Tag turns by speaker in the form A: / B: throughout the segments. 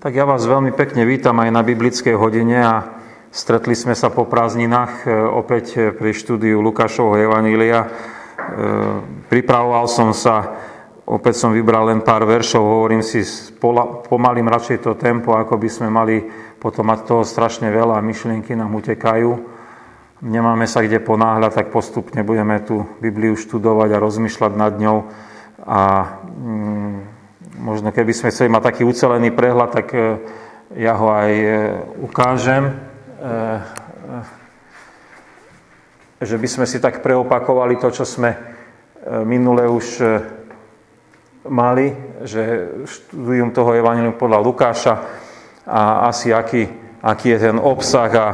A: Tak ja vás veľmi pekne vítam aj na biblickej hodine a stretli sme sa po prázdninách e, opäť pri štúdiu Lukášovho Evanília. E, pripravoval som sa, opäť som vybral len pár veršov, hovorím si, pomalím radšej to tempo, ako by sme mali potom mať toho strašne veľa a myšlienky nám utekajú. Nemáme sa kde ponáhľať, tak postupne budeme tú Bibliu študovať a rozmýšľať nad ňou a mm, možno keby sme chceli mať taký ucelený prehľad, tak e, ja ho aj e, ukážem. E, že by sme si tak preopakovali to, čo sme minule už mali, že študujem toho Evangelium podľa Lukáša a asi aký, aký je ten obsah a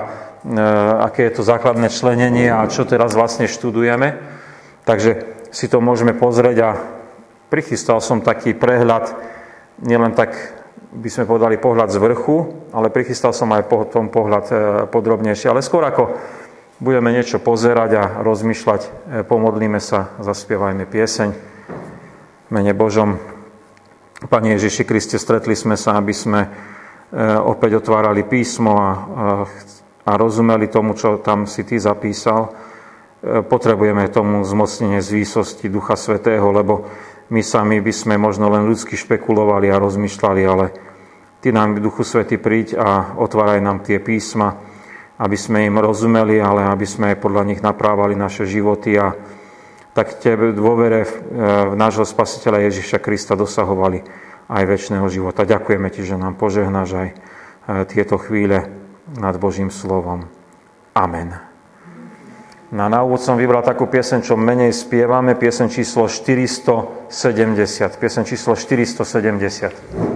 A: aké je to základné členenie a čo teraz vlastne študujeme. Takže si to môžeme pozrieť a prichystal som taký prehľad, nielen tak by sme povedali pohľad z vrchu, ale prichystal som aj potom pohľad e, podrobnejšie. Ale skôr ako budeme niečo pozerať a rozmýšľať, e, pomodlíme sa, zaspievajme pieseň. Mene Božom, Pane Ježiši Kriste, stretli sme sa, aby sme e, opäť otvárali písmo a, a rozumeli tomu, čo tam si Ty zapísal. Potrebujeme tomu zmocnenie z výsosti Ducha Svetého, lebo my sami by sme možno len ľudsky špekulovali a rozmýšľali, ale Ty nám, Duchu Svety, príď a otváraj nám tie písma, aby sme im rozumeli, ale aby sme aj podľa nich naprávali naše životy a tak Tebe dôvere v, v nášho Spasiteľa Ježiša Krista dosahovali aj väčšného života. Ďakujeme Ti, že nám požehnáš aj e, tieto chvíle nad Božím slovom. Amen. Na návod som vybral takú piesen, čo menej spievame, piesen číslo 470. Piesen číslo 470.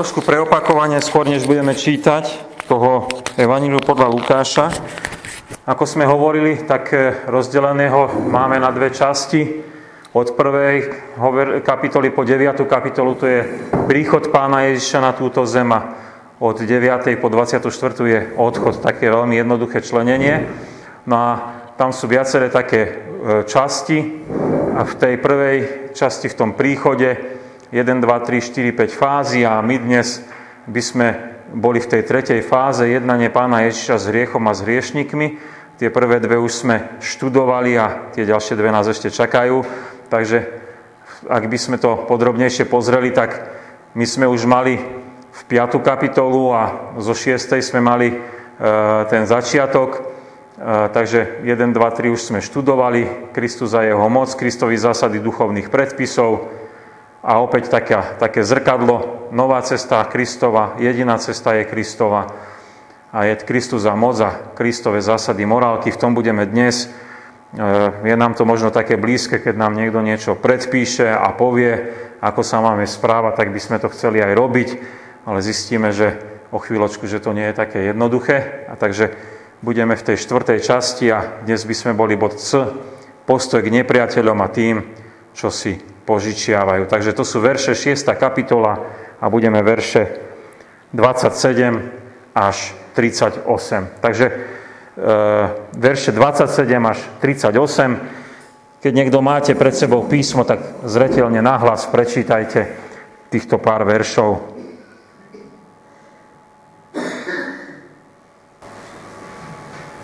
A: trošku preopakovanie, skôr než budeme čítať toho Evaníliu podľa Lukáša. Ako sme hovorili, tak rozdeleného máme na dve časti. Od prvej kapitoly po 9. kapitolu to je príchod pána Ježiša na túto zema. Od 9. po 24. je odchod, také veľmi jednoduché členenie. No a tam sú viaceré také e, časti. A v tej prvej časti, v tom príchode, 1, 2, 3, 4, 5 fázy a my dnes by sme boli v tej tretej fáze jednanie pána Ježiša s hriechom a s hriešnikmi. Tie prvé dve už sme študovali a tie ďalšie dve nás ešte čakajú. Takže ak by sme to podrobnejšie pozreli, tak my sme už mali v 5. kapitolu a zo 6. sme mali e, ten začiatok. E, takže 1, 2, 3 už sme študovali, Kristus a jeho moc, Kristovi zásady duchovných predpisov, a opäť také, také zrkadlo, nová cesta Kristova, jediná cesta je Kristova a je Kristus a moc a Kristove zásady morálky. V tom budeme dnes. E, je nám to možno také blízke, keď nám niekto niečo predpíše a povie, ako sa máme správať, tak by sme to chceli aj robiť, ale zistíme, že o chvíľočku, že to nie je také jednoduché. A takže budeme v tej štvrtej časti a dnes by sme boli bod C, postoj k nepriateľom a tým, čo si požičiavajú. Takže to sú verše 6. kapitola a budeme verše 27 až 38. Takže e, verše 27 až 38. Keď niekto máte pred sebou písmo, tak zretelne nahlas prečítajte týchto pár veršov.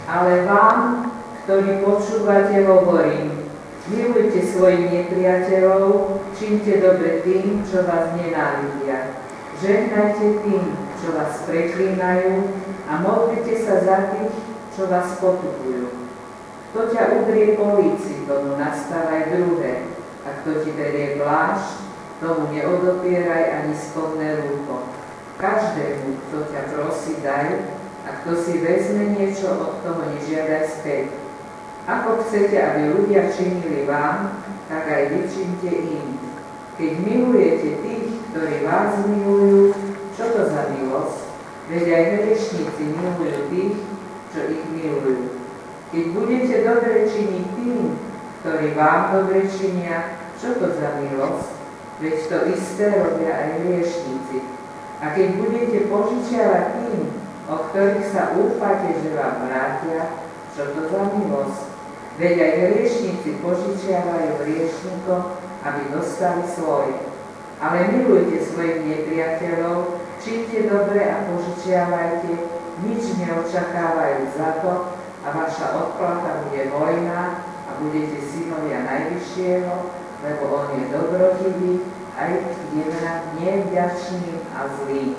B: Ale vám, ktorí počúvate, hovorím, Milujte svojich nepriateľov, činte dobre tým, čo vás nenávidia. Žehnajte tým, čo vás preklínajú a modlite sa za tých, čo vás potupujú. Kto ťa udrie po líci, tomu nastávaj druhé. A kto ti berie plášť, tomu neodopieraj ani spodné rúko. Každému, kto ťa prosí, daj, a kto si vezme niečo, od toho nežiadaj späť ako chcete, aby ľudia činili vám, tak aj vy činte im. Keď milujete tých, ktorí vás milujú, čo to za milosť? Veď aj hriešníci milujú tých, čo ich milujú. Keď budete dobre činiť tým, ktorí vám dobre činia, čo to za milosť? Veď to isté robia aj hriešníci. A keď budete požičiavať tým, o ktorých sa úfate, že vám vrátia, čo to za milosť? Veď aj hriešníci požičiavajú hriešníkom, aby dostali svoje. Ale milujte svojich nepriateľov, činte dobre a požičiavajte, nič neočakávajú za to a vaša odplata bude vojna a budete synovia Najvyššieho, lebo On je dobrotivý, aj nevďačný a zlý.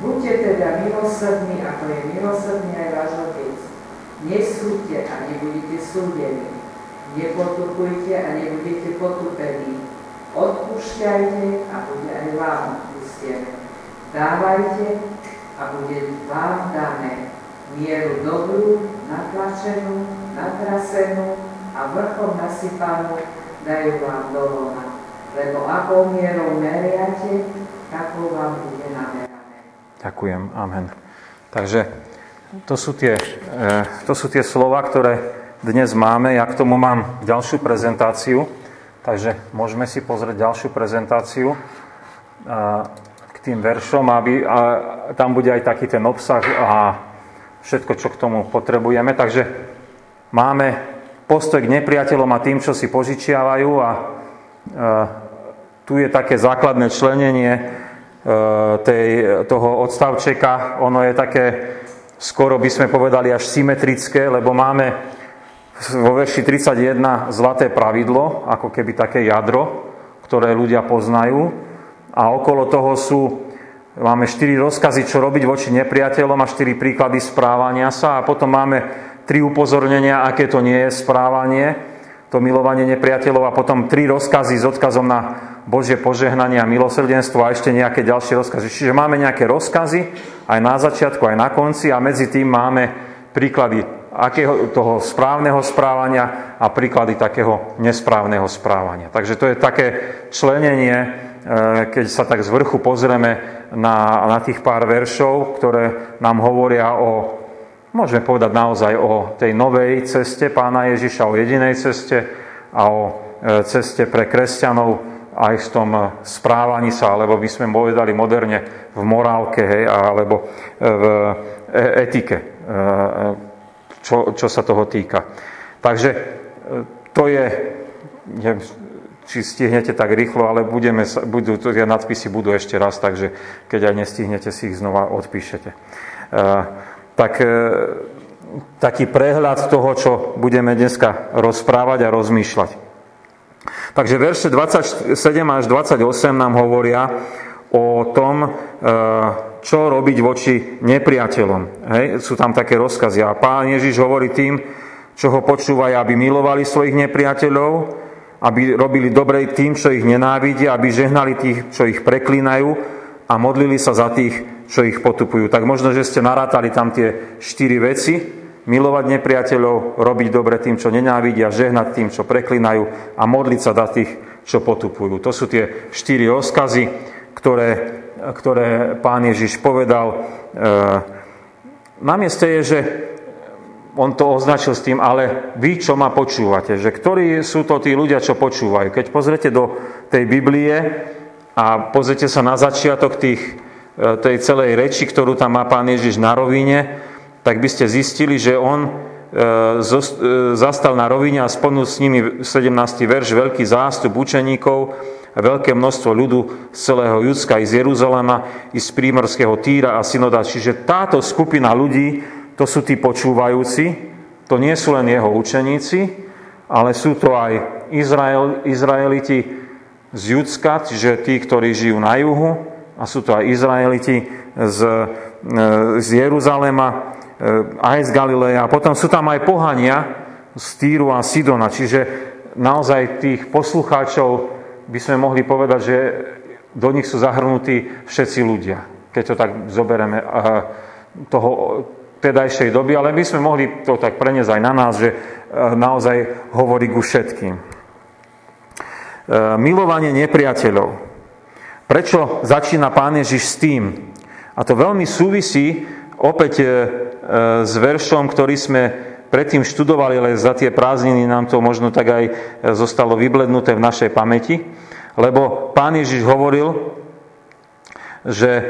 B: Buďte teda milosrdní, ako je milosrdný aj váš Otec. Nesúďte a nebudete súdení. Nepotupujte a nebudete potupení. Odpúšťajte a bude aj vám odpustené. Dávajte a bude vám dané mieru dobrú, natlačenú, natrasenú a vrchom nasypanú dajú vám do lona. Lebo akou mierou meriate, takou vám bude namerané.
A: Ďakujem. Amen. Takže to sú, tie, eh, to sú tie slova, ktoré dnes máme. Ja k tomu mám ďalšiu prezentáciu, takže môžeme si pozrieť ďalšiu prezentáciu eh, k tým veršom, aby, a tam bude aj taký ten obsah a všetko, čo k tomu potrebujeme. Takže máme postoj k nepriateľom a tým, čo si požičiavajú a e, tu je také základné členenie e, tej, toho odstavčeka. Ono je také skoro by sme povedali až symetrické, lebo máme vo verši 31 zlaté pravidlo, ako keby také jadro, ktoré ľudia poznajú. A okolo toho sú, máme štyri rozkazy, čo robiť voči nepriateľom a štyri príklady správania sa. A potom máme tri upozornenia, aké to nie je správanie, to milovanie nepriateľov a potom tri rozkazy s odkazom na Božie požehnanie a milosrdenstvo a ešte nejaké ďalšie rozkazy. Čiže máme nejaké rozkazy aj na začiatku, aj na konci a medzi tým máme príklady akého, toho správneho správania a príklady takého nesprávneho správania. Takže to je také členenie, e, keď sa tak z vrchu pozrieme na, na tých pár veršov, ktoré nám hovoria o, môžeme povedať naozaj o tej novej ceste pána Ježiša, o jedinej ceste a o e, ceste pre kresťanov aj v tom správaní sa, alebo by sme povedali moderne v morálke, hej, alebo v e, etike čo, čo sa toho týka. Takže e, to je, neviem, či stihnete tak rýchlo, ale budeme, budú, tie nadpisy budú ešte raz, takže keď aj nestihnete, si ich znova odpíšete. E, tak e, taký prehľad toho, čo budeme dneska rozprávať a rozmýšľať. Takže verše 27 až 28 nám hovoria o tom, čo robiť voči nepriateľom. Hej? Sú tam také rozkazy. A pán Ježiš hovorí tým, čo ho počúvajú, aby milovali svojich nepriateľov, aby robili dobre tým, čo ich nenávidia, aby žehnali tých, čo ich preklínajú a modlili sa za tých, čo ich potupujú. Tak možno, že ste narátali tam tie štyri veci. Milovať nepriateľov, robiť dobre tým, čo nenávidia, žehnať tým, čo preklínajú a modliť sa za tých, čo potupujú. To sú tie štyri rozkazy, ktoré ktoré pán Ježiš povedal. E, na mieste je, že on to označil s tým, ale vy, čo ma počúvate, že ktorí sú to tí ľudia, čo počúvajú. Keď pozrete do tej Biblie a pozrite sa na začiatok tých, e, tej celej reči, ktorú tam má pán Ježiš na rovine, tak by ste zistili, že on e, zastal na rovine a spomnul s nimi 17. verš veľký zástup učeníkov veľké množstvo ľudu z celého Judska, i z Jeruzalema, i z prímorského Týra a Synoda. Čiže táto skupina ľudí, to sú tí počúvajúci, to nie sú len jeho učeníci, ale sú to aj Izrael, Izraeliti z Judska, čiže tí, ktorí žijú na juhu, a sú to aj Izraeliti z, e, z Jeruzalema, e, aj z Galileja. A potom sú tam aj pohania z Týru a Sidona, čiže naozaj tých poslucháčov by sme mohli povedať, že do nich sú zahrnutí všetci ľudia, keď to tak zoberieme toho tedajšej doby, ale by sme mohli to tak preniesť aj na nás, že naozaj hovorí ku všetkým. Milovanie nepriateľov. Prečo začína Pán Ježiš s tým? A to veľmi súvisí opäť s veršom, ktorý sme predtým študovali, ale za tie prázdniny nám to možno tak aj zostalo vyblednuté v našej pamäti, lebo pán Ježiš hovoril, že e,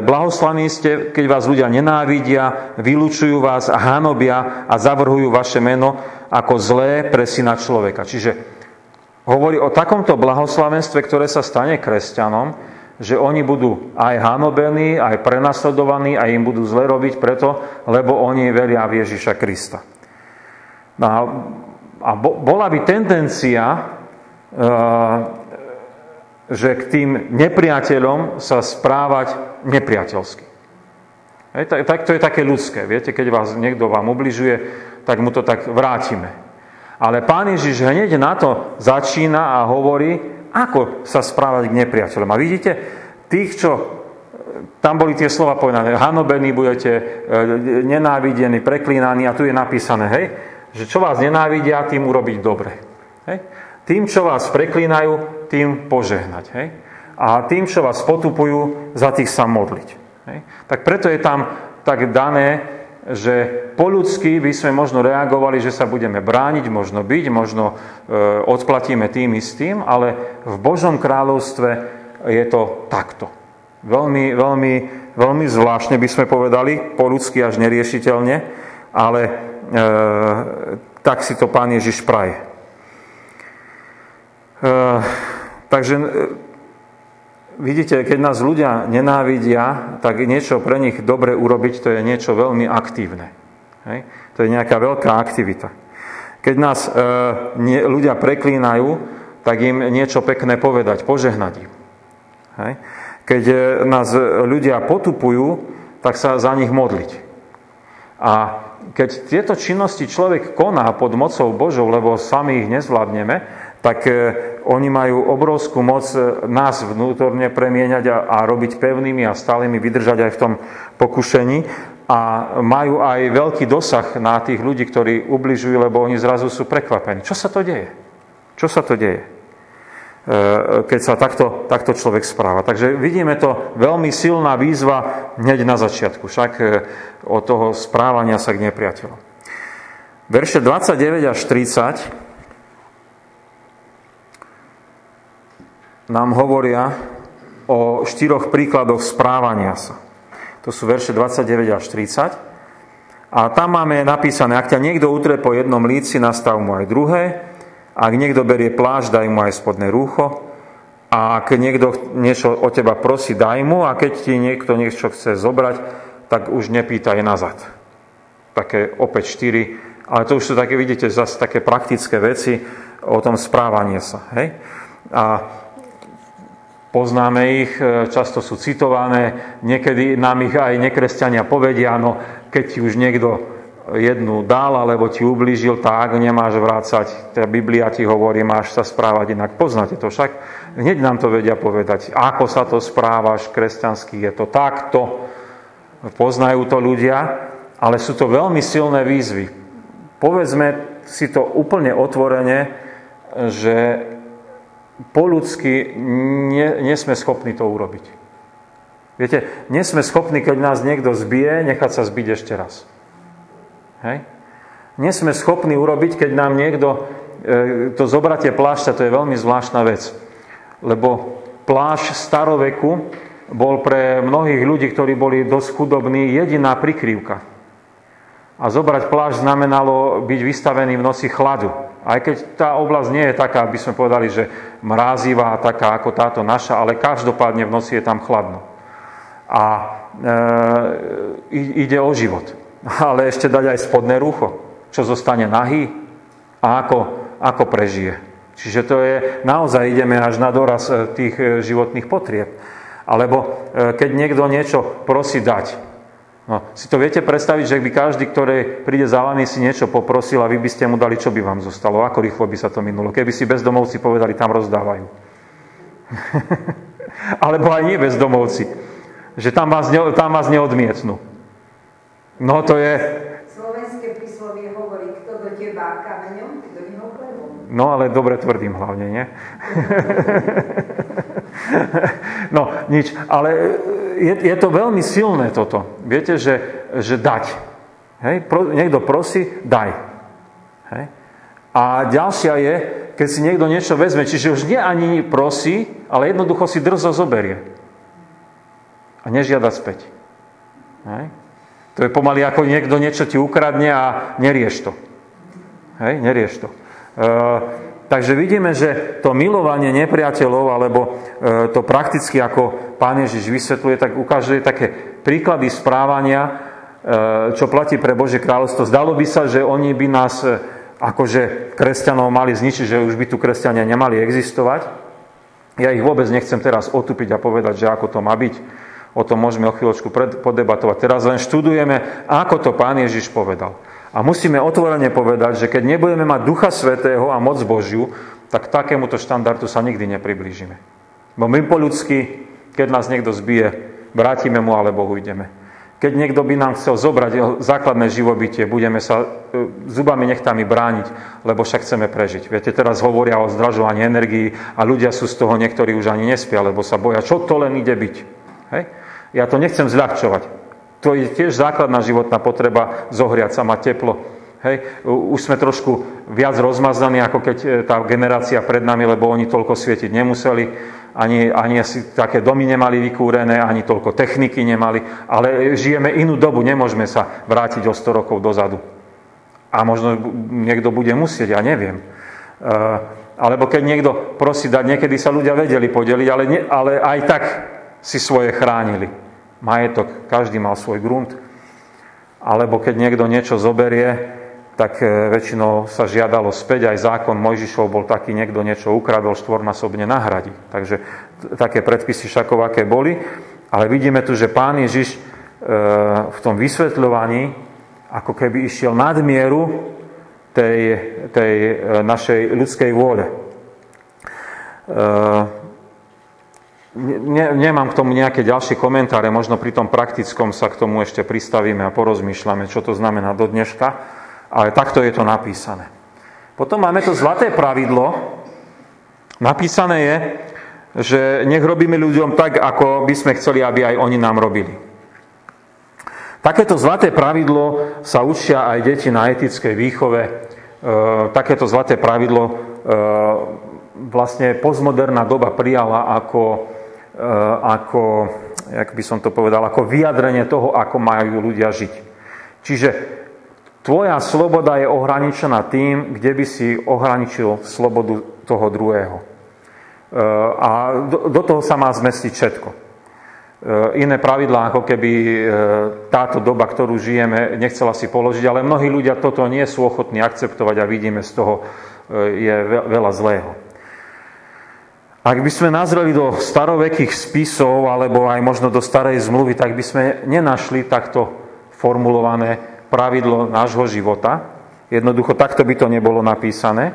A: blahoslaní ste, keď vás ľudia nenávidia, vylúčujú vás a hanobia a zavrhujú vaše meno ako zlé pre syna človeka. Čiže hovorí o takomto blahoslavenstve, ktoré sa stane kresťanom, že oni budú aj hanobení, aj prenasledovaní a im budú zle robiť preto, lebo oni veria v Ježiša Krista. No a, a bola by tendencia, e, že k tým nepriateľom sa správať nepriateľsky. Hej, tak, tak to je také ľudské. Viete, keď vás niekto vám ubližuje, tak mu to tak vrátime. Ale pán Ježiš hneď na to začína a hovorí, ako sa správať k nepriateľom. A vidíte, tých, čo tam boli tie slova povedané, hanobení budete, e, nenávidení, preklínaní a tu je napísané, hej, že čo vás nenávidia, tým urobiť dobre. Hej? Tým, čo vás preklínajú, tým požehnať. Hej? A tým, čo vás potupujú, za tých sa modliť. Hej? Tak preto je tam tak dané, že po ľudsky by sme možno reagovali, že sa budeme brániť, možno byť, možno e, odplatíme tým istým, ale v Božom kráľovstve je to takto. Veľmi, veľmi, veľmi zvláštne by sme povedali, po ľudsky až neriešiteľne, ale tak si to pán Ježiš praje. E, takže e, vidíte, keď nás ľudia nenávidia, tak niečo pre nich dobre urobiť, to je niečo veľmi aktívne. Hej? To je nejaká veľká aktivita. Keď nás e, nie, ľudia preklínajú, tak im niečo pekné povedať, požehnať im. Hej? Keď e, nás ľudia potupujú, tak sa za nich modliť. A keď tieto činnosti človek koná pod mocou Božou, lebo sami ich nezvládneme, tak e, oni majú obrovskú moc e, nás vnútorne premieňať a, a robiť pevnými a stálými, vydržať aj v tom pokušení a majú aj veľký dosah na tých ľudí, ktorí ubližujú, lebo oni zrazu sú prekvapení. Čo sa to deje? Čo sa to deje? E, keď sa takto, takto človek správa. Takže vidíme to veľmi silná výzva hneď na začiatku, však e, od toho správania sa k nepriateľom. Verše 29 až 30 nám hovoria o štyroch príkladoch správania sa. To sú verše 29 až 30. A tam máme napísané, ak ťa niekto utre po jednom líci, nastav mu aj druhé. Ak niekto berie pláž, daj mu aj spodné rúcho. A ak niekto niečo o teba prosí, daj mu. A keď ti niekto niečo chce zobrať, tak už nepýtaj nazad. Také opäť štyri. Ale to už sú také, vidíte, zase také praktické veci o tom správanie sa. Hej? A Poznáme ich, e, často sú citované, niekedy nám ich aj nekresťania povedia, no keď ti už niekto jednu dal, alebo ti ublížil, tak nemáš vrácať. Tá Biblia ti hovorí, máš sa správať inak. Poznáte to však? Hneď nám to vedia povedať. Ako sa to správaš kresťanský, je to takto. Poznajú to ľudia, ale sú to veľmi silné výzvy. Povedzme si to úplne otvorene, že po ľudsky nie, nie sme schopní to urobiť. Viete, nie sme schopní, keď nás niekto zbije, nechať sa zbiť ešte raz. Hej? Nie sme schopní urobiť, keď nám niekto, e, to zobratie plášťa, to je veľmi zvláštna vec. Lebo plášť staroveku bol pre mnohých ľudí, ktorí boli dosť chudobní, jediná prikrývka. A zobrať plášť znamenalo byť vystavený v noci chladu. Aj keď tá oblasť nie je taká, aby sme povedali, že mrázivá, taká ako táto naša, ale každopádne v noci je tam chladno. A e, ide o život. Ale ešte dať aj spodné rúcho. Čo zostane nahý a ako, ako prežije. Čiže to je, naozaj ideme až na doraz e, tých e, životných potrieb. Alebo e, keď niekto niečo prosí dať, No, si to viete predstaviť, že by každý, ktorý príde za vami, si niečo poprosil a vy by ste mu dali, čo by vám zostalo? Ako rýchlo by sa to minulo? Keby si bezdomovci povedali, tam rozdávajú. Alebo aj nie bezdomovci. Že tam vás, ne, tam vás neodmietnú. No to je...
C: Slovenské príslovie hovorí, kto do teba kameňom, ty do neho chlebom.
A: No ale dobre tvrdím hlavne, nie? no, nič. Ale je, je to veľmi silné toto. Viete, že, že dať. Hej? Pro, niekto prosí, daj. Hej? A ďalšia je, keď si niekto niečo vezme, čiže už nie ani prosí, ale jednoducho si drzo zoberie. A nežiada späť. Hej? To je pomaly ako niekto niečo ti ukradne a nerieš to. Hej? Nerieš to. Uh, Takže vidíme, že to milovanie nepriateľov, alebo e, to prakticky, ako pán Ježiš vysvetľuje, tak ukazuje také príklady správania, e, čo platí pre Božie kráľovstvo. Zdalo by sa, že oni by nás e, akože kresťanov mali zničiť, že už by tu kresťania nemali existovať. Ja ich vôbec nechcem teraz otupiť a povedať, že ako to má byť. O tom môžeme o chvíľočku podebatovať. Teraz len študujeme, ako to pán Ježiš povedal. A musíme otvorene povedať, že keď nebudeme mať Ducha Svetého a moc Božiu, tak takémuto štandardu sa nikdy nepriblížime. Bo my po ľudsky, keď nás niekto zbije, vrátime mu alebo ideme. Keď niekto by nám chcel zobrať základné živobytie, budeme sa e, zubami nechtami brániť, lebo však chceme prežiť. Viete, teraz hovoria o zdražovaní energií a ľudia sú z toho niektorí už ani nespia, lebo sa boja, čo to len ide byť. Hej? Ja to nechcem zľahčovať. To je tiež základná životná potreba zohriať sa, mať teplo. Hej. Už sme trošku viac rozmaznaní, ako keď e, tá generácia pred nami, lebo oni toľko svietiť nemuseli, ani, ani asi také domy nemali vykúrené, ani toľko techniky nemali, ale žijeme inú dobu, nemôžeme sa vrátiť o 100 rokov dozadu. A možno niekto bude musieť, ja neviem. E, alebo keď niekto prosí dať, niekedy sa ľudia vedeli podeliť, ale, ne, ale aj tak si svoje chránili majetok, každý mal svoj grunt. Alebo keď niekto niečo zoberie, tak väčšinou sa žiadalo späť, aj zákon Mojžišov bol taký, niekto niečo ukradol, štvornásobne nahradí. Takže také predpisy všakov, aké boli. Ale vidíme tu, že pán Ježiš v tom vysvetľovaní ako keby išiel nadmieru tej, tej našej ľudskej vôle. Ne, nemám k tomu nejaké ďalšie komentáre, možno pri tom praktickom sa k tomu ešte pristavíme a porozmýšľame, čo to znamená do dneška, ale takto je to napísané. Potom máme to zlaté pravidlo. Napísané je, že nech robíme ľuďom tak, ako by sme chceli, aby aj oni nám robili. Takéto zlaté pravidlo sa učia aj deti na etickej výchove. E, takéto zlaté pravidlo e, vlastne postmoderná doba prijala ako ako, jak by som to povedal, ako vyjadrenie toho, ako majú ľudia žiť. Čiže tvoja sloboda je ohraničená tým, kde by si ohraničil slobodu toho druhého. Eh, a do, do toho sa má zmestiť všetko. Eh, iné pravidlá, ako keby táto doba, ktorú žijeme, nechcela si položiť, ale mnohí ľudia toto nie sú ochotní akceptovať a vidíme z toho je veľa zlého. Ak by sme nazreli do starovekých spisov alebo aj možno do starej zmluvy, tak by sme nenašli takto formulované pravidlo nášho života. Jednoducho takto by to nebolo napísané.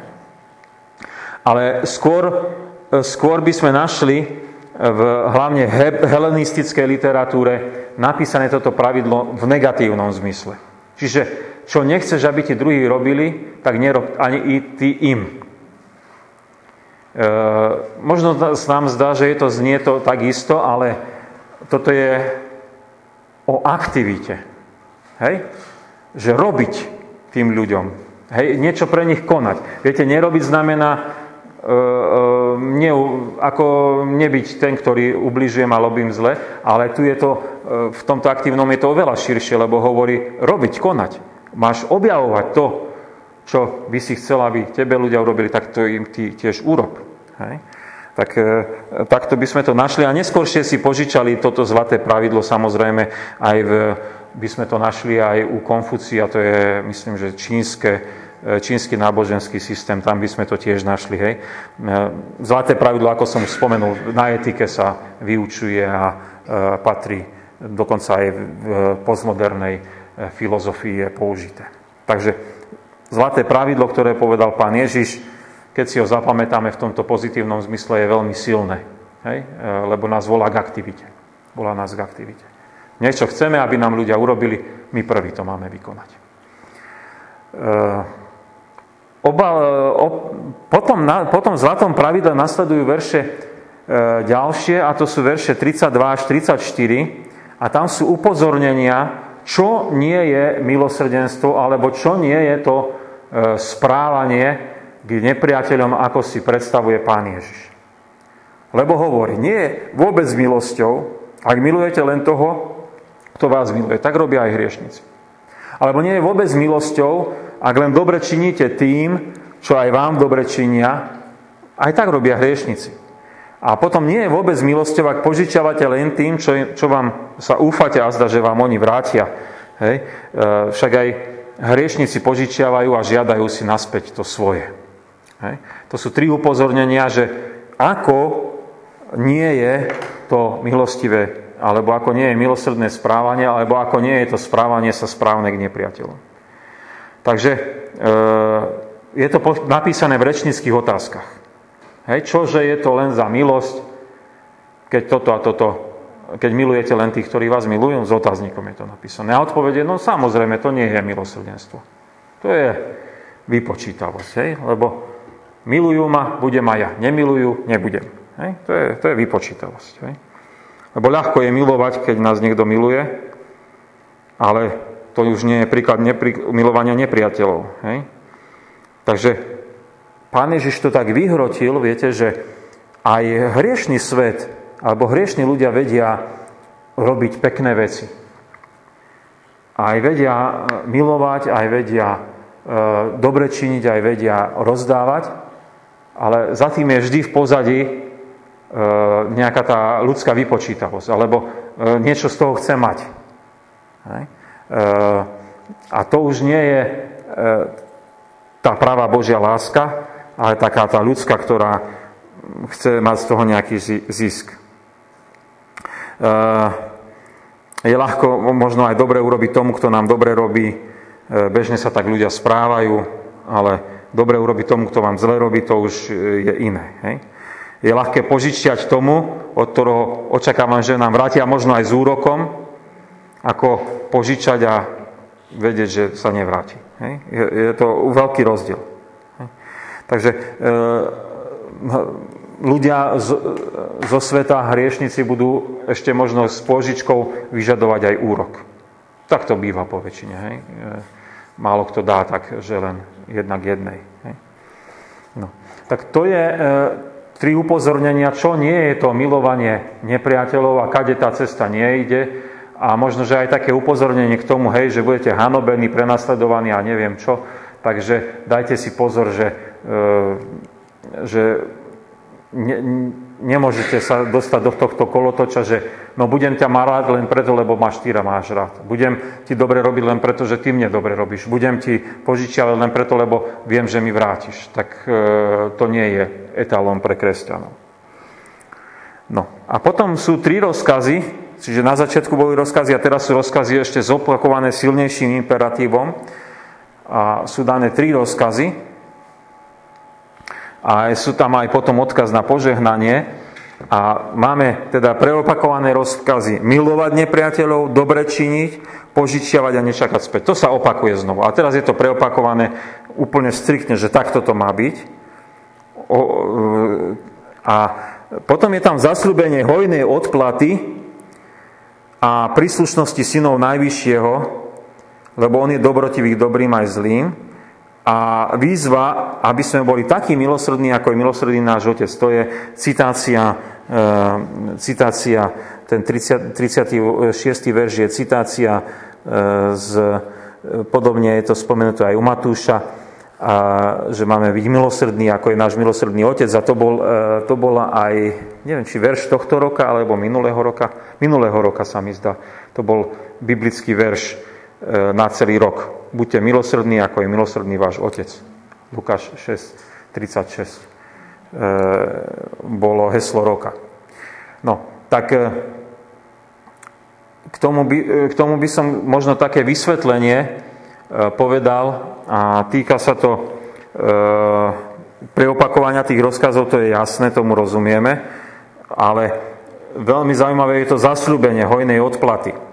A: Ale skôr, skôr by sme našli v hlavne helenistickej literatúre napísané toto pravidlo v negatívnom zmysle. Čiže čo nechceš, aby ti druhí robili, tak nerob ani i ty im. E, možno sa nám zdá, že je to znie to tak isto, ale toto je o aktivite. Hej? Že robiť tým ľuďom. Hej? Niečo pre nich konať. Viete, nerobiť znamená uh, uh, ne, ako nebyť ten, ktorý ubližujem a robím zle, ale tu je to, v tomto aktívnom je to oveľa širšie, lebo hovorí robiť, konať. Máš objavovať to, čo by si chcel, aby tebe ľudia urobili, tak to im ty tiež urob. Hej? Tak e, takto by sme to našli. A neskôršie si požičali toto zlaté pravidlo, samozrejme, aj v, by sme to našli aj u Konfucia, to je, myslím, že čínske, e, čínsky náboženský systém, tam by sme to tiež našli. Hej? E, zlaté pravidlo, ako som spomenul, na etike sa vyučuje a patrí dokonca aj v postmodernej filozofii je použité. Takže zlaté pravidlo, ktoré povedal pán Ježiš, keď si ho zapamätáme v tomto pozitívnom zmysle, je veľmi silné. Hej? E, lebo nás volá k aktivite. Volá nás k aktivite. Niečo chceme, aby nám ľudia urobili, my prvý to máme vykonať. E, oba, o, potom, na, potom v zlatom pravidle nasledujú verše e, ďalšie, a to sú verše 32 až 34, a tam sú upozornenia, čo nie je milosrdenstvo, alebo čo nie je to e, správanie, k nepriateľom, ako si predstavuje Pán Ježiš. Lebo hovorí, nie vôbec milosťou, ak milujete len toho, kto vás miluje, tak robia aj hriešnici. Alebo nie je vôbec milosťou, ak len dobre činíte tým, čo aj vám dobre činia, aj tak robia hriešnici. A potom nie je vôbec milosťou, ak požičiavate len tým, čo, čo vám sa úfate a zda, že vám oni vrátia. Hej? E, však aj hriešnici požičiavajú a žiadajú si naspäť to svoje. Hej. To sú tri upozornenia, že ako nie je to milostivé, alebo ako nie je milosrdné správanie, alebo ako nie je to správanie sa správne k nepriateľom. Takže e, je to napísané v rečnických otázkach. Hej, čože je to len za milosť, keď toto a toto, keď milujete len tých, ktorí vás milujú, s otáznikom je to napísané. A odpovede, no samozrejme, to nie je milosrdenstvo. To je vypočítavosť, hej? lebo Milujú ma, budem aj ja. Nemilujú, nebudem. Hej? To, je, to je vypočítavosť. Hej? Lebo ľahko je milovať, keď nás niekto miluje, ale to už nie je príklad nepri, milovania nepriateľov. Hej? Takže pán Ježiš to tak vyhrotil, viete, že aj hriešný svet alebo hriešní ľudia vedia robiť pekné veci. Aj vedia milovať, aj vedia e, dobre činiť, aj vedia rozdávať ale za tým je vždy v pozadí e, nejaká tá ľudská vypočítavosť, alebo e, niečo z toho chce mať. E, a to už nie je tá práva Božia láska, ale taká tá ľudská, ktorá chce mať z toho nejaký zisk. Je ľahko možno aj dobre urobiť tomu, kto nám dobre robí. Bežne sa tak ľudia správajú, ale dobre urobiť tomu, kto vám zle robí, to už je iné. Hej? Je ľahké požičiať tomu, od ktorého očakávam, že nám vrátia možno aj s úrokom, ako požičať a vedieť, že sa nevráti. Hej? Je, je to veľký rozdiel. Hej? Takže e, ľudia z, zo sveta, hriešnici budú ešte možno s požičkou vyžadovať aj úrok. Tak to býva po väčšine. Hej? Málo kto dá tak, že len jednak jednej. Hej? No. Tak to je, e, tri upozornenia, čo nie je to milovanie nepriateľov a kade tá cesta nie ide. A možno, že aj také upozornenie k tomu, hej, že budete hanobení, prenasledovaní a neviem čo. Takže dajte si pozor, že, e, že ne, nemôžete sa dostať do tohto kolotoča, že no budem ťa rád len preto, lebo máš týra, máš rád. Budem ti dobre robiť len preto, že ty mne dobre robíš. Budem ti požičiavať len preto, lebo viem, že mi vrátiš. Tak e, to nie je etalón pre kresťanov. No a potom sú tri rozkazy, čiže na začiatku boli rozkazy a teraz sú rozkazy ešte zopakované silnejším imperatívom. A sú dané tri rozkazy. A sú tam aj potom odkaz na požehnanie. A máme teda preopakované rozkazy milovať nepriateľov, dobre činiť, požičiavať a nečakať späť. To sa opakuje znovu. A teraz je to preopakované úplne striktne, že takto to má byť. O, a potom je tam zasľúbenie hojnej odplaty a príslušnosti synov Najvyššieho, lebo on je dobrotivý dobrým aj zlým a výzva, aby sme boli takí milosrdní, ako je milosrdný náš Otec. To je citácia, e, citácia ten 30, 36. verš je citácia e, z, podobne je to spomenuté aj u Matúša, a, že máme byť milosrdní, ako je náš milosrdný Otec. A to, bol, e, to bola aj, neviem, či verš tohto roka, alebo minulého roka. Minulého roka sa mi zdá. To bol biblický verš na celý rok buďte milosrdní, ako je milosrdný váš Otec. Lukáš 6, 36 e, bolo heslo roka. No, tak e, k tomu, by, e, k tomu by som možno také vysvetlenie e, povedal a týka sa to e, preopakovania tých rozkazov, to je jasné, tomu rozumieme, ale veľmi zaujímavé je to zasľúbenie hojnej odplaty.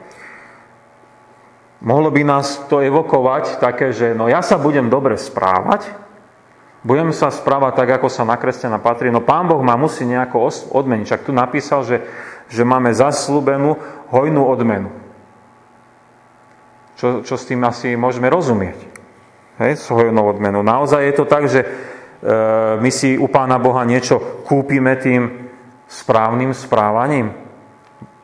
A: Mohlo by nás to evokovať také, že no ja sa budem dobre správať, budem sa správať tak, ako sa na kresťana patrí, no Pán Boh ma musí nejako odmeniť. Čak tu napísal, že, že máme zaslúbenú hojnú odmenu. Čo, čo s tým asi môžeme rozumieť? Hej, s hojnou odmenou. Naozaj je to tak, že e, my si u Pána Boha niečo kúpime tým správnym správaním.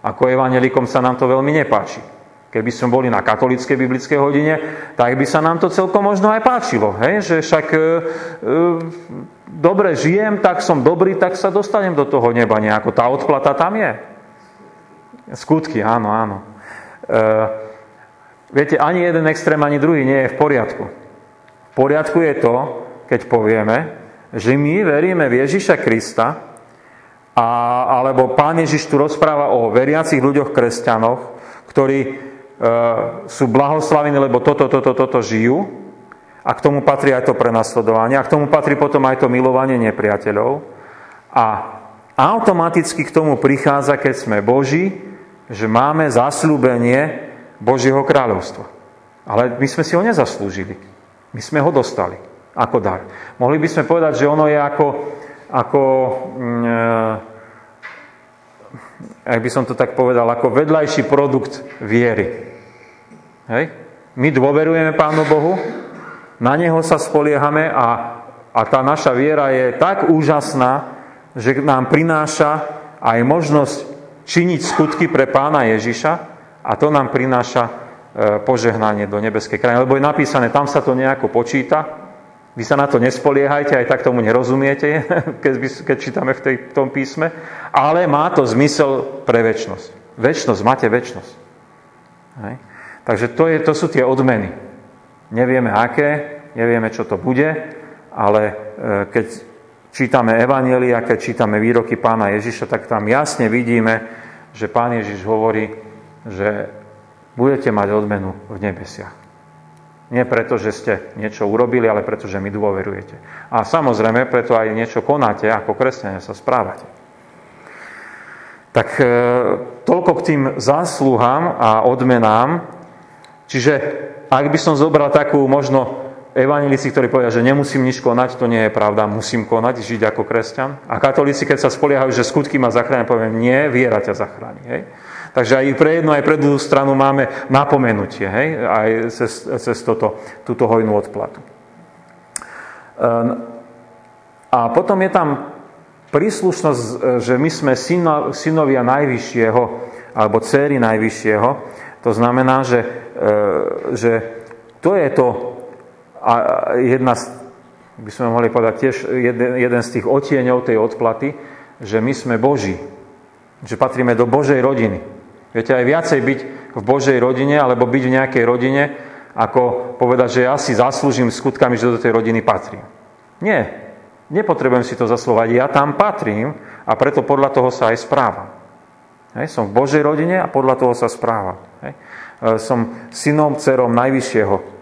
A: Ako evanelikom sa nám to veľmi nepáči. Keby sme boli na katolíckej biblickej hodine, tak by sa nám to celkom možno aj páčilo. Hej? Že však e, e, dobre žijem, tak som dobrý, tak sa dostanem do toho neba nejako. Tá odplata tam je. Skutky, áno, áno. E, viete, ani jeden extrém, ani druhý nie je v poriadku. V poriadku je to, keď povieme, že my veríme v Ježiša Krista, a, alebo Pán Ježiš tu rozpráva o veriacich ľuďoch, kresťanoch, ktorí sú blahoslavení, lebo toto, toto, toto žijú. A k tomu patrí aj to prenasledovanie. A k tomu patrí potom aj to milovanie nepriateľov. A automaticky k tomu prichádza, keď sme Boží, že máme zaslúbenie Božieho kráľovstva. Ale my sme si ho nezaslúžili. My sme ho dostali ako dar. Mohli by sme povedať, že ono je ako, ako mm, e, ak by som to tak povedal, ako vedľajší produkt viery. Hej? My dôverujeme Pánu Bohu, na Neho sa spoliehame a, a tá naša viera je tak úžasná, že nám prináša aj možnosť činiť skutky pre Pána Ježiša a to nám prináša e, požehnanie do nebeskej krajiny. Lebo je napísané, tam sa to nejako počíta, vy sa na to nespoliehajte, aj tak tomu nerozumiete, keď, keď čítame v, tej, v tom písme, ale má to zmysel pre väčnosť. Väčnosť, máte väčnosť. Hej? Takže to, je, to sú tie odmeny. Nevieme aké, nevieme, čo to bude, ale e, keď čítame Evanielia, keď čítame výroky pána Ježiša, tak tam jasne vidíme, že pán Ježiš hovorí, že budete mať odmenu v nebesiach. Nie preto, že ste niečo urobili, ale preto, že mi dôverujete. A samozrejme, preto aj niečo konáte, ako kresťania sa správate. Tak e, toľko k tým zásluhám a odmenám. Čiže ak by som zobral takú možno evanilici, ktorí povedia, že nemusím nič konať, to nie je pravda, musím konať, žiť ako kresťan. A katolíci, keď sa spoliehajú, že skutky ma zachránia, poviem, nie, viera ťa zachráni. Hej? Takže aj pre jednu, aj pre druhú stranu máme napomenutie, hej? aj cez, cez toto, túto hojnú odplatu. Ehm, a potom je tam príslušnosť, že my sme syno, synovia Najvyššieho, alebo céry Najvyššieho. To znamená, že, e, že to je to a jedna z, by sme mohli povedať tiež jeden, jeden z tých otieňov tej odplaty, že my sme Boží. Že patríme do Božej rodiny. Viete, aj viacej byť v Božej rodine, alebo byť v nejakej rodine, ako povedať, že ja si zaslúžim skutkami, že do tej rodiny patrím. Nie. Nepotrebujem si to zaslovať. Ja tam patrím a preto podľa toho sa aj správam. Hej, som v Božej rodine a podľa toho sa správam. Hej. E, som synom, dcerom Najvyššieho.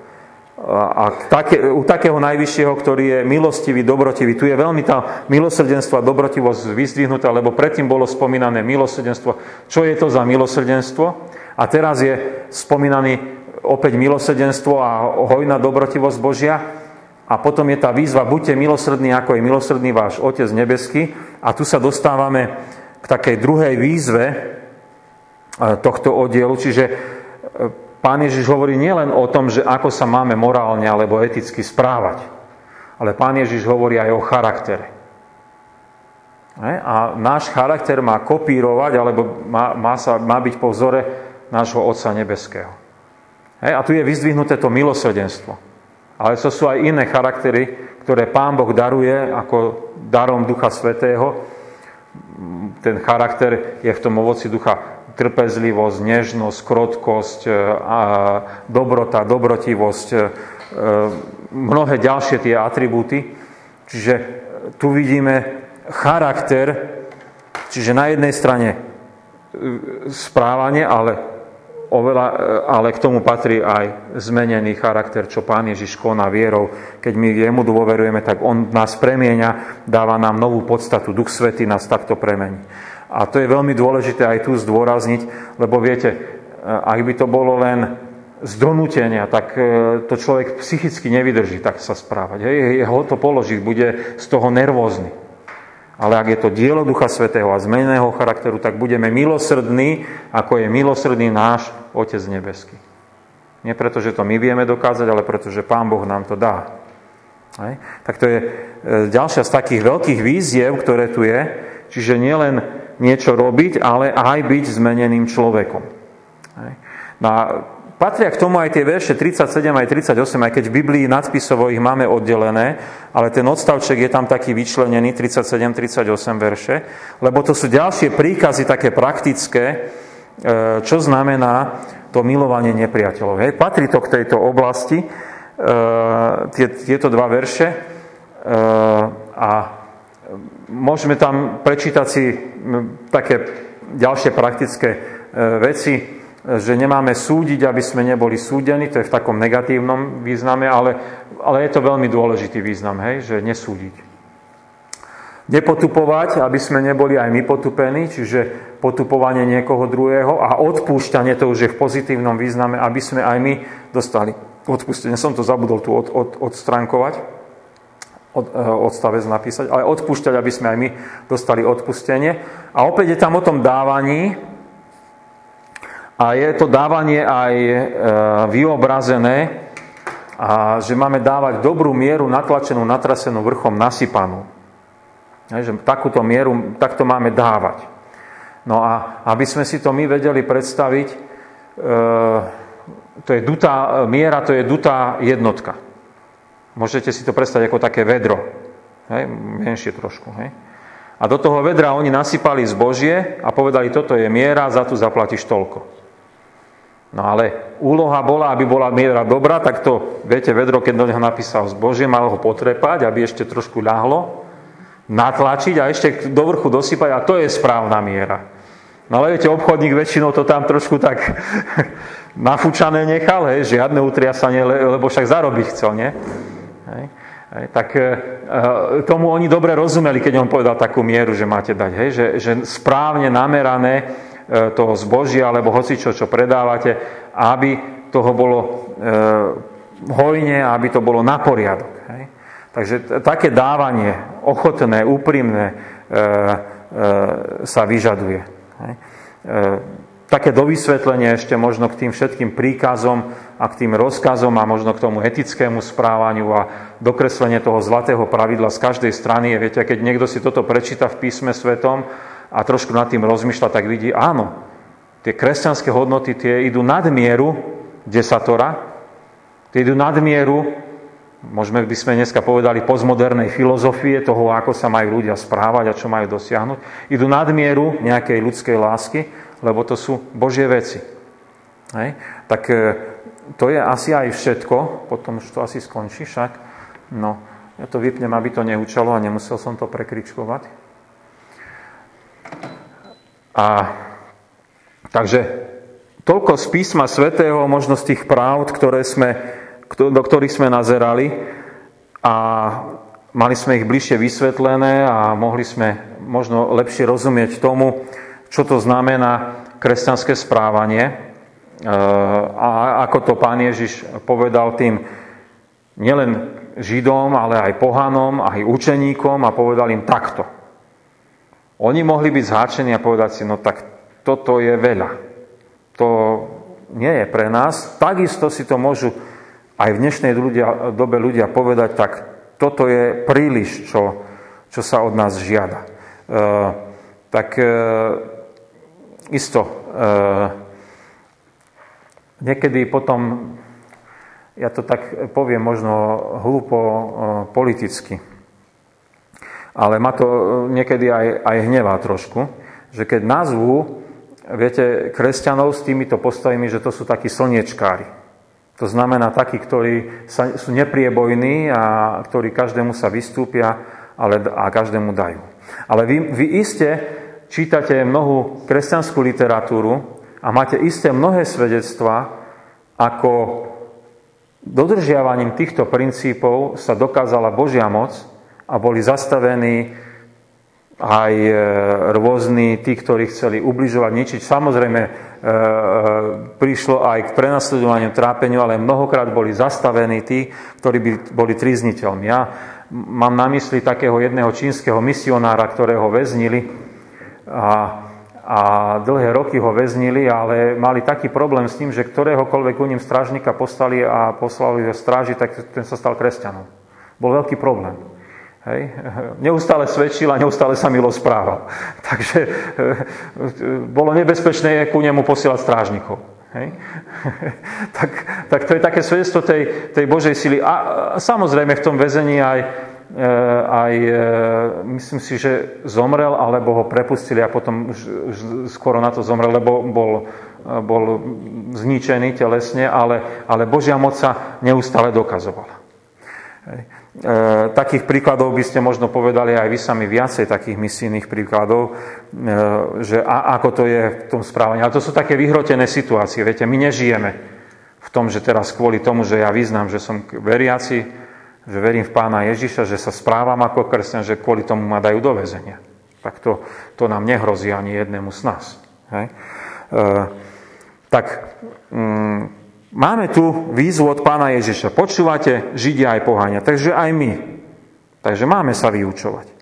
A: A také, u takého najvyššieho, ktorý je milostivý, dobrotivý, tu je veľmi tá milosrdenstvo a dobrotivosť vyzdvihnutá, lebo predtým bolo spomínané milosrdenstvo. Čo je to za milosrdenstvo? A teraz je spomínaný opäť milosrdenstvo a hojná dobrotivosť Božia. A potom je tá výzva, buďte milosrdní, ako je milosrdný váš Otec nebeský. A tu sa dostávame k takej druhej výzve e, tohto oddielu, čiže Pán Ježiš hovorí nielen o tom, že ako sa máme morálne alebo eticky správať, ale Pán Ježiš hovorí aj o charaktere. A náš charakter má kopírovať, alebo má, má, sa, má byť po vzore nášho Otca Nebeského. A tu je vyzdvihnuté to milosrdenstvo. Ale to sú aj iné charaktery, ktoré Pán Boh daruje ako darom Ducha Svetého. Ten charakter je v tom ovoci Ducha trpezlivosť, nežnosť, krotkosť, e, a dobrota, dobrotivosť, e, mnohé ďalšie tie atribúty. Čiže tu vidíme charakter, čiže na jednej strane e, správanie, ale, oveľa, ale k tomu patrí aj zmenený charakter, čo Pán Ježiš koná vierou. Keď my jemu dôverujeme, tak On nás premieňa, dáva nám novú podstatu. Duch Svety nás takto premení. A to je veľmi dôležité aj tu zdôrazniť, lebo viete, e, ak by to bolo len z donútenia, tak e, to človek psychicky nevydrží tak sa správať. Hej, ho to položiť, bude z toho nervózny. Ale ak je to dielo Ducha Svetého a zmeneného charakteru, tak budeme milosrdní, ako je milosrdný náš Otec Nebeský. Nie preto, že to my vieme dokázať, ale preto, že Pán Boh nám to dá. Hej? Tak to je e, ďalšia z takých veľkých víziev, ktoré tu je. Čiže nielen niečo robiť, ale aj byť zmeneným človekom. No a patria k tomu aj tie verše 37 aj 38, aj keď v Biblii nadpisovo ich máme oddelené, ale ten odstavček je tam taký vyčlenený, 37-38 verše, lebo to sú ďalšie príkazy také praktické, e, čo znamená to milovanie nepriateľov. Hej. Patrí to k tejto oblasti, e, tieto dva verše e, a Môžeme tam prečítať si také ďalšie praktické e, veci, že nemáme súdiť, aby sme neboli súdení, to je v takom negatívnom význame, ale, ale je to veľmi dôležitý význam, hej, že nesúdiť. Nepotupovať, aby sme neboli aj my potupení, čiže potupovanie niekoho druhého a odpúšťanie, to už je v pozitívnom význame, aby sme aj my dostali odpustenie. Som to zabudol tu od, od, odstránkovať od, eh, odstavec napísať, ale odpúšťať, aby sme aj my dostali odpustenie. A opäť je tam o tom dávaní, a je to dávanie aj e, vyobrazené, a že máme dávať dobrú mieru, natlačenú, natrasenú, vrchom nasypanú. že takúto mieru, takto máme dávať. No a aby sme si to my vedeli predstaviť, e, to je dutá, miera to je dutá jednotka. Môžete si to predstaviť ako také vedro. Hej, menšie trošku. Hej. A do toho vedra oni nasypali zbožie a povedali, toto je miera, za tu zaplatíš toľko. No ale úloha bola, aby bola miera dobrá, tak to, viete, vedro, keď do neho napísal zbožie, mal ho potrepať, aby ešte trošku ľahlo, natlačiť a ešte do vrchu dosypať a to je správna miera. No ale viete, obchodník väčšinou to tam trošku tak nafúčané nechal, hej, žiadne utriasanie, lebo však zarobiť chcel, nie? Tak e, tomu oni dobre rozumeli, keď on povedal takú mieru, že máte dať, hej, že, že správne namerané e, toho zbožia, alebo hocičo, čo predávate, aby toho bolo hojne, aby to bolo na poriadok. Hej. Takže také dávanie, ochotné, úprimné, sa vyžaduje. Hej. Také dovysvetlenie ešte možno k tým všetkým príkazom a k tým rozkazom a možno k tomu etickému správaniu a dokreslenie toho zlatého pravidla z každej strany. Viete, keď niekto si toto prečíta v písme svetom a trošku nad tým rozmýšľa, tak vidí, áno, tie kresťanské hodnoty tie idú nad mieru desatora, tie idú nad mieru, môžeme by sme dneska povedali, postmodernej filozofie toho, ako sa majú ľudia správať a čo majú dosiahnuť. Idú nad mieru nejakej ľudskej lásky, lebo to sú Božie veci. Hej? Tak e, to je asi aj všetko, potom už to asi skončí však. No, ja to vypnem, aby to neúčalo a nemusel som to prekričkovať. A takže toľko z písma svätého, možno z tých pravd, ktoré sme, do ktorých sme nazerali a mali sme ich bližšie vysvetlené a mohli sme možno lepšie rozumieť tomu, čo to znamená kresťanské správanie a ako to pán Ježiš povedal tým nielen Židom, ale aj pohanom, aj učeníkom a povedal im takto. Oni mohli byť zháčení a povedať si, no tak toto je veľa. To nie je pre nás. Takisto si to môžu aj v dnešnej ľudia, dobe ľudia povedať, tak toto je príliš, čo, čo sa od nás žiada. E, tak e, isto, e, niekedy potom, ja to tak poviem možno hlúpo e, politicky, ale ma to niekedy aj, aj hnevá trošku, že keď nazvú, viete, kresťanov s týmito postavami, že to sú takí slniečkári. To znamená takí, ktorí sa, sú nepriebojní a ktorí každému sa vystúpia ale, a každému dajú. Ale vy, vy iste čítate mnohú kresťanskú literatúru a máte isté mnohé svedectvá, ako dodržiavaním týchto princípov sa dokázala Božia moc a boli zastavení aj e, rôzni tí, ktorí chceli ubližovať, ničiť. Samozrejme, e, e, prišlo aj k prenasledovaniu, trápeniu, ale mnohokrát boli zastavení tí, ktorí by boli trizniteľmi. Ja mám na mysli takého jedného čínskeho misionára, ktorého väznili a, a dlhé roky ho väznili, ale mali taký problém s tým, že ktoréhokoľvek u ním strážnika postali a poslali ho stráži, tak ten sa stal kresťanom. Bol veľký problém. Hej. Neustále svedčil a neustále sa milo správal. Takže e, bolo nebezpečné ku nemu posielať strážnikov. Hej. tak, tak to je také svedectvo tej, tej Božej sily. A, a samozrejme v tom väzení aj, aj, e, myslím si, že zomrel, alebo ho prepustili a potom už, skoro na to zomrel, lebo bol, e, bol zničený telesne, ale, ale Božia moc sa neustále dokazovala. E, takých príkladov by ste možno povedali aj vy sami viacej takých misijných príkladov, e, že a, ako to je v tom správaní. Ale to sú také vyhrotené situácie. Viete, my nežijeme v tom, že teraz kvôli tomu, že ja vyznám, že som veriaci, že verím v pána Ježiša, že sa správam ako kresťan, že kvôli tomu ma dajú do väzenia. Tak to, to nám nehrozí ani jednému z nás. Hej? E, tak mm, máme tu výzvu od pána Ježiša. Počúvate Židia aj pohania, takže aj my. Takže máme sa vyučovať. E,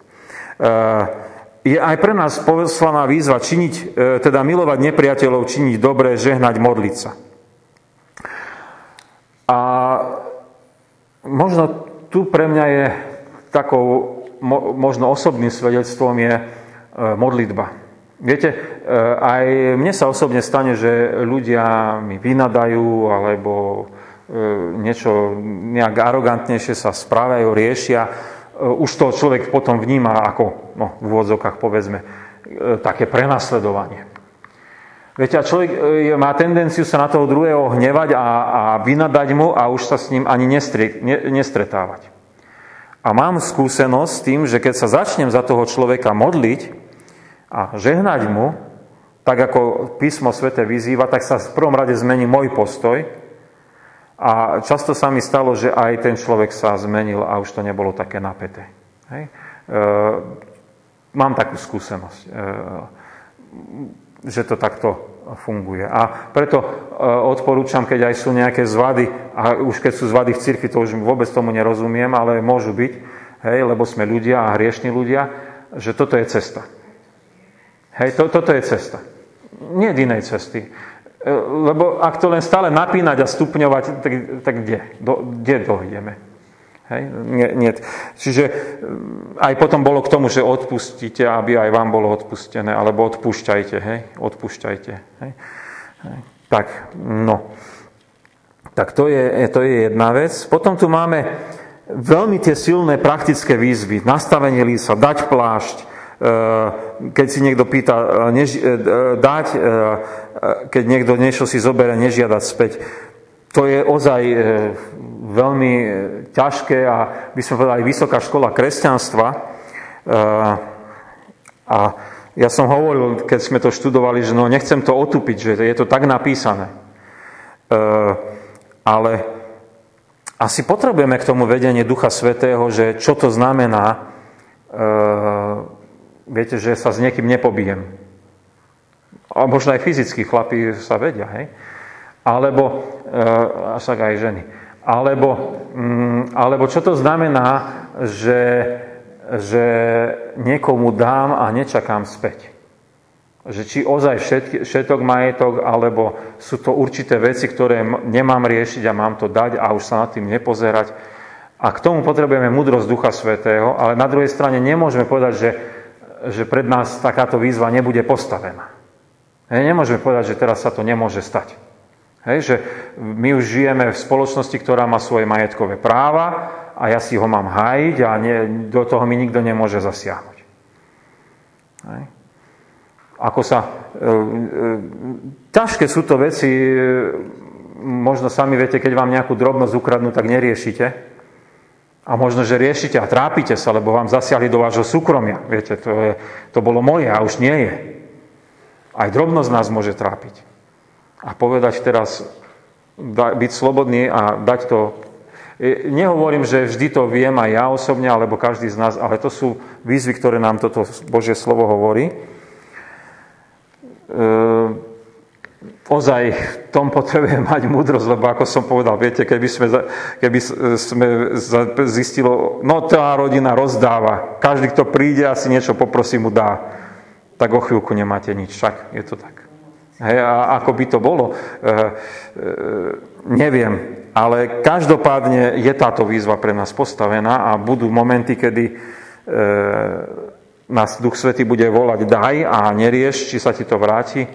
A: je aj pre nás poslaná výzva činiť, e, teda milovať nepriateľov, činiť dobré, žehnať, modliť sa. A možno tu pre mňa je takou možno osobným svedectvom je e, modlitba. Viete, e, aj mne sa osobne stane, že ľudia mi vynadajú alebo e, niečo nejak arogantnejšie sa správajú, riešia. Už to človek potom vníma ako, no v úvodzokách povedzme, také prenasledovanie. Viete, a človek e, má tendenciu sa na toho druhého hnevať a, a vynadať mu a už sa s ním ani nestri, ne, nestretávať. A mám skúsenosť s tým, že keď sa začnem za toho človeka modliť a žehnať mu, tak ako písmo svete vyzýva, tak sa v prvom rade zmení môj postoj. A často sa mi stalo, že aj ten človek sa zmenil a už to nebolo také napäté. Hej? E, mám takú skúsenosť. E, že to takto funguje. A preto e, odporúčam, keď aj sú nejaké zvady, a už keď sú zvady v cirkvi, to už vôbec tomu nerozumiem, ale môžu byť, hej, lebo sme ľudia a hriešni ľudia, že toto je cesta. Hej, to, toto je cesta. Nie inej cesty. E, lebo ak to len stále napínať a stupňovať, tak, tak kde? Do, kde dojdeme? Hej? Nie, nie. Čiže mm, aj potom bolo k tomu, že odpustíte, aby aj vám bolo odpustené, alebo odpúšťajte, hej? Odpúšťajte. Hej? Hej. Tak, no. Tak to je, to je jedna vec. Potom tu máme veľmi tie silné praktické výzvy. Nastavenie lísa, dať plášť, e, keď si niekto pýta, e, než, e, dať, keď niekto niečo si zoberie, nežiadať späť. To je ozaj veľmi e, ťažké a by sme povedali vysoká škola kresťanstva. E, a ja som hovoril, keď sme to študovali, že no nechcem to otupiť, že je to tak napísané. E, ale asi potrebujeme k tomu vedenie Ducha Svetého, že čo to znamená, viete, že sa s niekým nepobijem. A možno aj fyzicky chlapí sa vedia, hej? Alebo, až tak aj ženy. Alebo, mm, alebo čo to znamená, že, že niekomu dám a nečakám späť. Že či ozaj všetky, všetok majetok, alebo sú to určité veci, ktoré nemám riešiť a mám to dať a už sa nad tým nepozerať. A k tomu potrebujeme múdrosť Ducha Svetého, ale na druhej strane nemôžeme povedať, že, že pred nás takáto výzva nebude postavená. Nemôžeme povedať, že teraz sa to nemôže stať. Hej, že my už žijeme v spoločnosti, ktorá má svoje majetkové práva a ja si ho mám hájiť a nie, do toho mi nikto nemôže zasiahnuť. Hej. Ako sa... E, e, ťažké sú to veci, e, možno sami viete, keď vám nejakú drobnosť ukradnú, tak neriešite. A možno, že riešite a trápite sa, lebo vám zasiahli do vášho súkromia. Viete, to, je, to bolo moje a už nie je. Aj drobnosť nás môže trápiť a povedať teraz, byť slobodný a dať to. Nehovorím, že vždy to viem aj ja osobne, alebo každý z nás, ale to sú výzvy, ktoré nám toto Božie slovo hovorí. E, ozaj v tom potrebujeme mať múdrosť, lebo ako som povedal, viete, keby sme, keby sme zistilo, no tá rodina rozdáva, každý, kto príde a si niečo poprosí, mu dá, tak o chvíľku nemáte nič, však je to tak. Hej, a ako by to bolo, e, e, neviem. Ale každopádne je táto výzva pre nás postavená a budú momenty, kedy e, nás Duch Svety bude volať daj a nerieš, či sa ti to vráti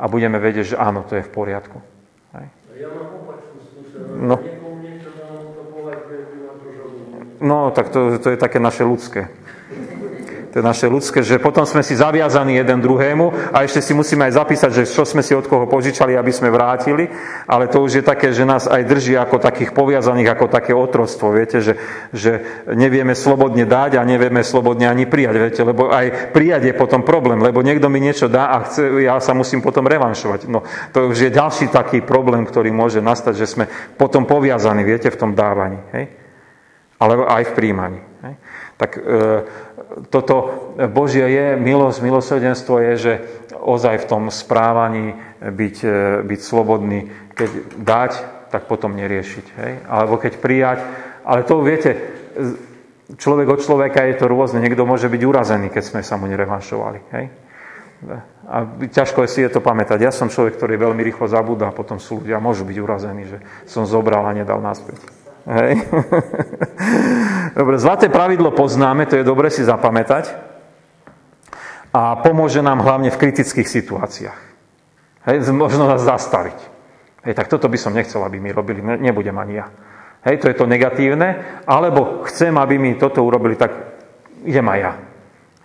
A: a budeme vedieť, že áno, to je v poriadku. Hej. Ja mám opačnú skúsenosť. No. no, tak to, to je také naše ľudské to je naše ľudské, že potom sme si zaviazaní jeden druhému a ešte si musíme aj zapísať, že čo sme si od koho požičali, aby sme vrátili, ale to už je také, že nás aj drží ako takých poviazaných, ako také otroctvo, viete, že, že nevieme slobodne dať a nevieme slobodne ani prijať, viete, lebo aj prijať je potom problém, lebo niekto mi niečo dá a chce, ja sa musím potom revanšovať. No, to už je ďalší taký problém, ktorý môže nastať, že sme potom poviazaní, viete, v tom dávaní, hej? alebo aj v príjmaní. Hej? Tak e, toto Božie je, milosť, milosrdenstvo je, že ozaj v tom správaní byť, e, byť slobodný, keď dať, tak potom neriešiť. Hej? Alebo keď prijať. Ale to viete, človek od človeka je to rôzne. Niekto môže byť urazený, keď sme sa mu nerevanšovali. Hej? A ťažko si je to pamätať. Ja som človek, ktorý veľmi rýchlo zabúda a potom sú ľudia, môžu byť urazení, že som zobral a nedal naspäť. Hej. Dobre, zlaté pravidlo poznáme, to je dobre si zapamätať. A pomôže nám hlavne v kritických situáciách. Hej, možno nás zastaviť. Hej, tak toto by som nechcel, aby mi robili, nebudem ani ja. Hej, to je to negatívne, alebo chcem, aby mi toto urobili, tak idem aj ja.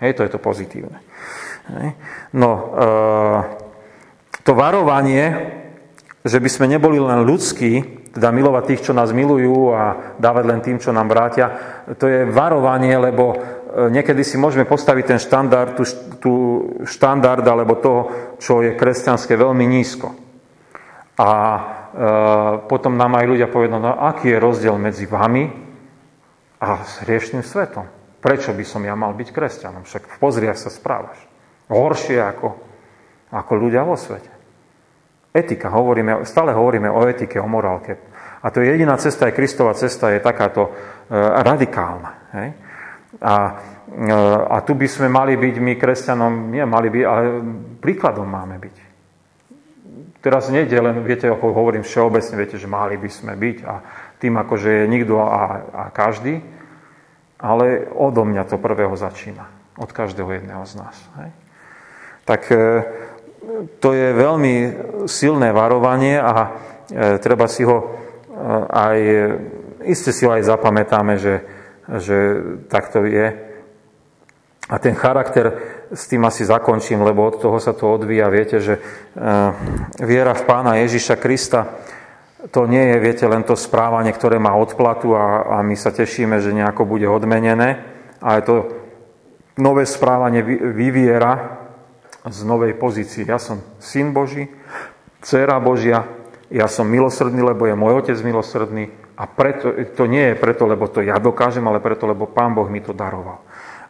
A: Hej, to je to pozitívne. Hej. No, e, to varovanie, že by sme neboli len ľudskí, teda milovať tých, čo nás milujú a dávať len tým, čo nám vrátia, to je varovanie, lebo e, niekedy si môžeme postaviť ten štandard, tú, tú štandard alebo toho, čo je kresťanské, veľmi nízko. A e, potom nám aj ľudia povedia, no aký je rozdiel medzi vami a hriešným svetom? Prečo by som ja mal byť kresťanom? Však pozri, ak sa správaš. Horšie ako, ako ľudia vo svete. Etika, hovoríme, stále hovoríme o etike, o morálke. A to je jediná cesta, je Kristova cesta, je takáto e, radikálna. Hej? A, e, a tu by sme mali byť my kresťanom, nie mali by, ale príkladom máme byť. Teraz nejde len, viete, ako hovorím všeobecne, viete, že mali by sme byť a tým akože je nikto a, a každý, ale odo mňa to prvého začína. Od každého jedného z nás. Hej? Tak e, to je veľmi silné varovanie a e, treba si ho e, aj, iste si ho aj zapamätáme, že, že takto je. A ten charakter, s tým asi zakončím, lebo od toho sa to odvíja. Viete, že e, viera v pána Ježiša Krista, to nie je, viete, len to správanie, ktoré má odplatu a, a my sa tešíme, že nejako bude odmenené, ale to nové správanie vyviera z novej pozície. Ja som syn Boží, dcera Božia, ja som milosrdný, lebo je môj otec milosrdný a preto, to nie je preto, lebo to ja dokážem, ale preto, lebo Pán Boh mi to daroval.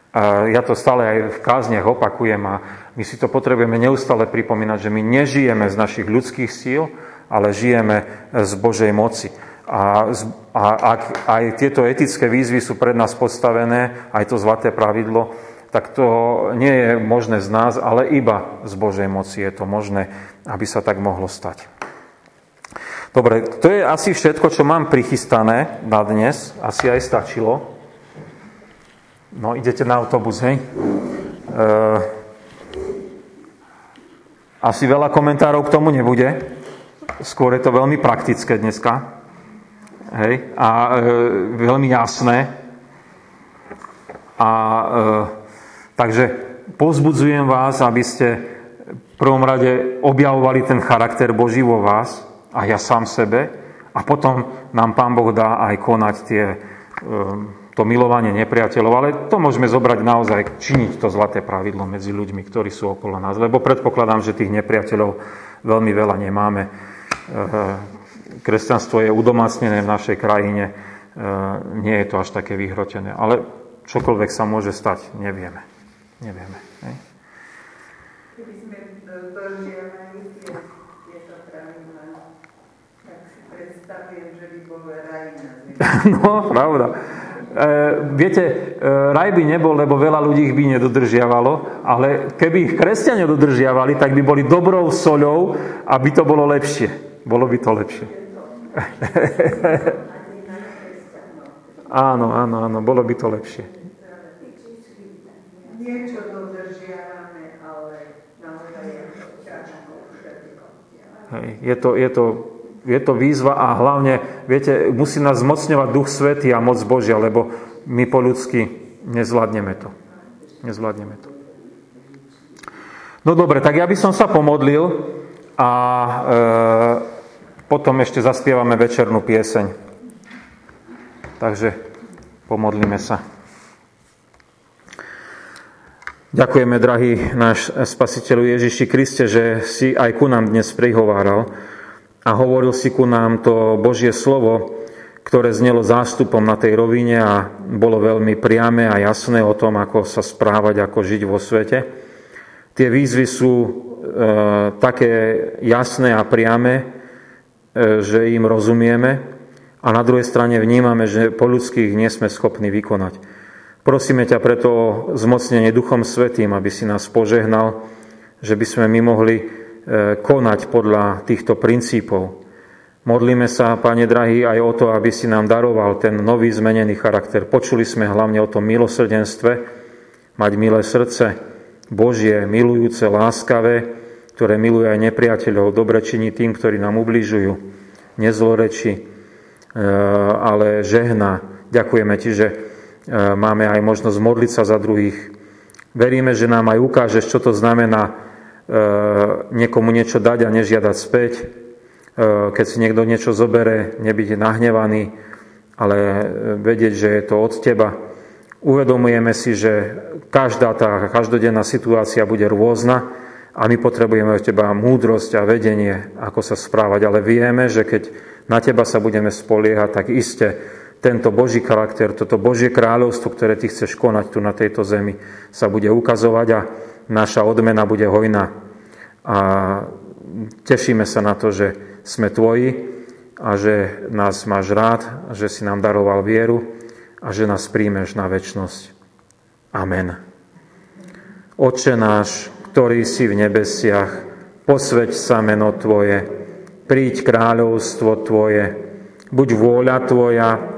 A: A ja to stále aj v kázniach opakujem a my si to potrebujeme neustále pripomínať, že my nežijeme z našich ľudských síl, ale žijeme z Božej moci. A, a ak aj tieto etické výzvy sú pred nás podstavené, aj to zlaté pravidlo, tak to nie je možné z nás, ale iba z Božej moci je to možné, aby sa tak mohlo stať. Dobre, to je asi všetko, čo mám prichystané na dnes. Asi aj stačilo. No, idete na autobus, hej? E, asi veľa komentárov k tomu nebude. Skôr je to veľmi praktické dneska. Hej? A e, veľmi jasné. A e, Takže pozbudzujem vás, aby ste v prvom rade objavovali ten charakter Boží vo vás a ja sám sebe a potom nám Pán Boh dá aj konať tie, ehm, to milovanie nepriateľov. Ale to môžeme zobrať naozaj, činiť to zlaté pravidlo medzi ľuďmi, ktorí sú okolo nás. Lebo predpokladám, že tých nepriateľov veľmi veľa nemáme. Ehm, kresťanstvo je udomácnené v našej krajine. Ehm, nie je to až také vyhrotené. Ale čokoľvek sa môže stať, nevieme. Nevieme. Hej?
C: Keby sme dodržiavali tie, tieto pravidlá, tak si predstavujem, že by bol raj na zemi.
A: No, pravda. E, viete, e, raj by nebol, lebo veľa ľudí ich by nedodržiavalo, ale keby ich kresťania dodržiavali, tak by boli dobrou soľou, aby to bolo lepšie. Bolo by to lepšie. áno, áno, áno, bolo by to lepšie
C: niečo dodržiavame, ale naozaj je to ťažko
A: je, to, je, to, je to výzva a hlavne, viete, musí nás zmocňovať Duch Svetý a moc Božia, lebo my po ľudsky nezvládneme to. Nezvládneme to. No dobre, tak ja by som sa pomodlil a e, potom ešte zaspievame večernú pieseň. Takže pomodlíme sa. Ďakujeme, drahý náš spasiteľu Ježiši Kriste, že si aj ku nám dnes prihováral a hovoril si ku nám to Božie slovo, ktoré znelo zástupom na tej rovine a bolo veľmi priame a jasné o tom, ako sa správať, ako žiť vo svete. Tie výzvy sú e, také jasné a priame, e, že im rozumieme a na druhej strane vnímame, že po ľudských nie sme schopní vykonať. Prosíme ťa preto o zmocnenie Duchom Svetým, aby si nás požehnal, že by sme my mohli e, konať podľa týchto princípov. Modlíme sa, Pane drahý, aj o to, aby si nám daroval ten nový zmenený charakter. Počuli sme hlavne o tom milosrdenstve, mať milé srdce, Božie, milujúce, láskavé, ktoré miluje aj nepriateľov, dobre činí tým, ktorí nám ubližujú, nezloreči, e, ale žehna. Ďakujeme Ti, že máme aj možnosť modliť sa za druhých. Veríme, že nám aj ukážeš, čo to znamená niekomu niečo dať a nežiadať späť. E, keď si niekto niečo zobere, nebyť nahnevaný, ale vedieť, že je to od teba. Uvedomujeme si, že každá tá každodenná situácia bude rôzna a my potrebujeme od teba múdrosť a vedenie, ako sa správať. Ale vieme, že keď na teba sa budeme spoliehať, tak iste tento Boží charakter, toto Božie kráľovstvo, ktoré ty chceš konať tu na tejto zemi, sa bude ukazovať a naša odmena bude hojná. A tešíme sa na to, že sme tvoji a že nás máš rád, že si nám daroval vieru a že nás príjmeš na väčnosť. Amen. Oče náš, ktorý si v nebesiach, posveď sa meno Tvoje, príď kráľovstvo Tvoje, buď vôľa Tvoja,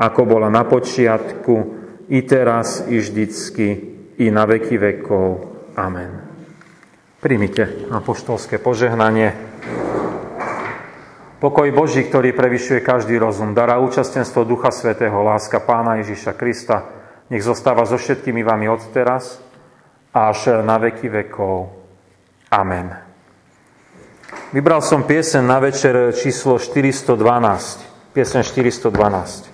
A: ako bola na počiatku, i teraz, i vždycky, i na veky vekov. Amen. Primite apoštolské požehnanie. Pokoj Boží, ktorý prevyšuje každý rozum, dará účastenstvo Ducha Svetého, láska Pána Ježiša Krista, nech zostáva so všetkými vami od teraz až na veky vekov. Amen. Vybral som piesen na večer číslo 412. Piesen 412.